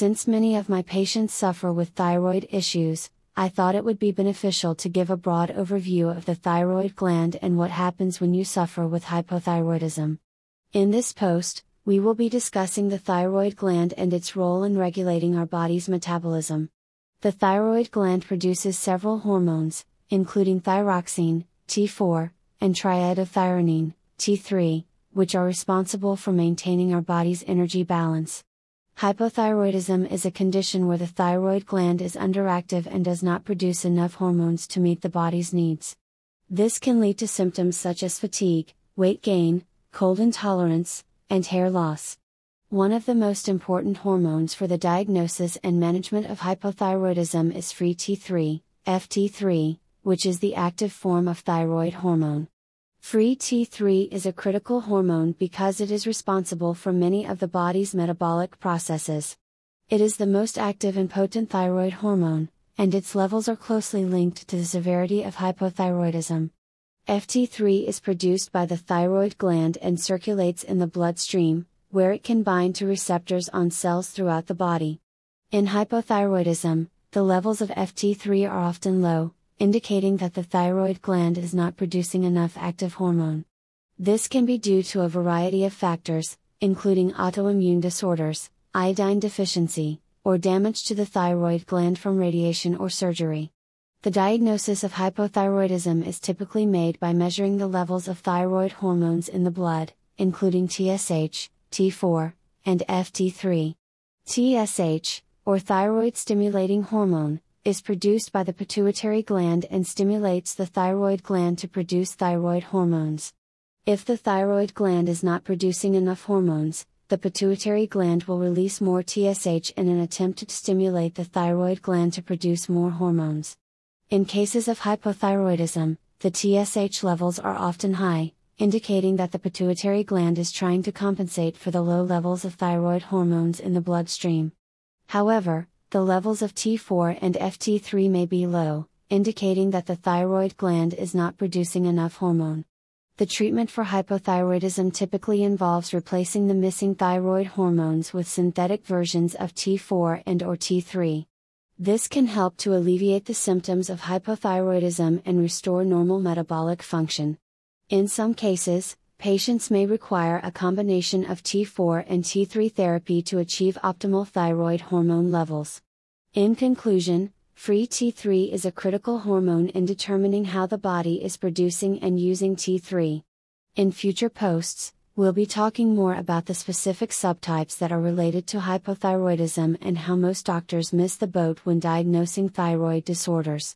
Since many of my patients suffer with thyroid issues, I thought it would be beneficial to give a broad overview of the thyroid gland and what happens when you suffer with hypothyroidism. In this post, we will be discussing the thyroid gland and its role in regulating our body's metabolism. The thyroid gland produces several hormones, including thyroxine, T4, and triiodothyronine, T3, which are responsible for maintaining our body's energy balance. Hypothyroidism is a condition where the thyroid gland is underactive and does not produce enough hormones to meet the body's needs. This can lead to symptoms such as fatigue, weight gain, cold intolerance, and hair loss. One of the most important hormones for the diagnosis and management of hypothyroidism is free T3, FT3, which is the active form of thyroid hormone. Free T3 is a critical hormone because it is responsible for many of the body's metabolic processes. It is the most active and potent thyroid hormone, and its levels are closely linked to the severity of hypothyroidism. FT3 is produced by the thyroid gland and circulates in the bloodstream, where it can bind to receptors on cells throughout the body. In hypothyroidism, the levels of FT3 are often low, indicating that the thyroid gland is not producing enough active hormone. This can be due to a variety of factors, including autoimmune disorders, iodine deficiency, or damage to the thyroid gland from radiation or surgery. The diagnosis of hypothyroidism is typically made by measuring the levels of thyroid hormones in the blood, including TSH, T4, and FT3. TSH, or thyroid stimulating hormone, is produced by the pituitary gland and stimulates the thyroid gland to produce thyroid hormones. If the thyroid gland is not producing enough hormones, the pituitary gland will release more TSH in an attempt to stimulate the thyroid gland to produce more hormones. In cases of hypothyroidism, the TSH levels are often high, indicating that the pituitary gland is trying to compensate for the low levels of thyroid hormones in the bloodstream. However, the levels of T4 and FT3 may be low, indicating that the thyroid gland is not producing enough hormone. The treatment for hypothyroidism typically involves replacing the missing thyroid hormones with synthetic versions of T4 and or T3. This can help to alleviate the symptoms of hypothyroidism and restore normal metabolic function. In some cases, patients may require a combination of T4 and T3 therapy to achieve optimal thyroid hormone levels. In conclusion, free T3 is a critical hormone in determining how the body is producing and using T3. In future posts, we'll be talking more about the specific subtypes that are related to hypothyroidism and how most doctors miss the boat when diagnosing thyroid disorders.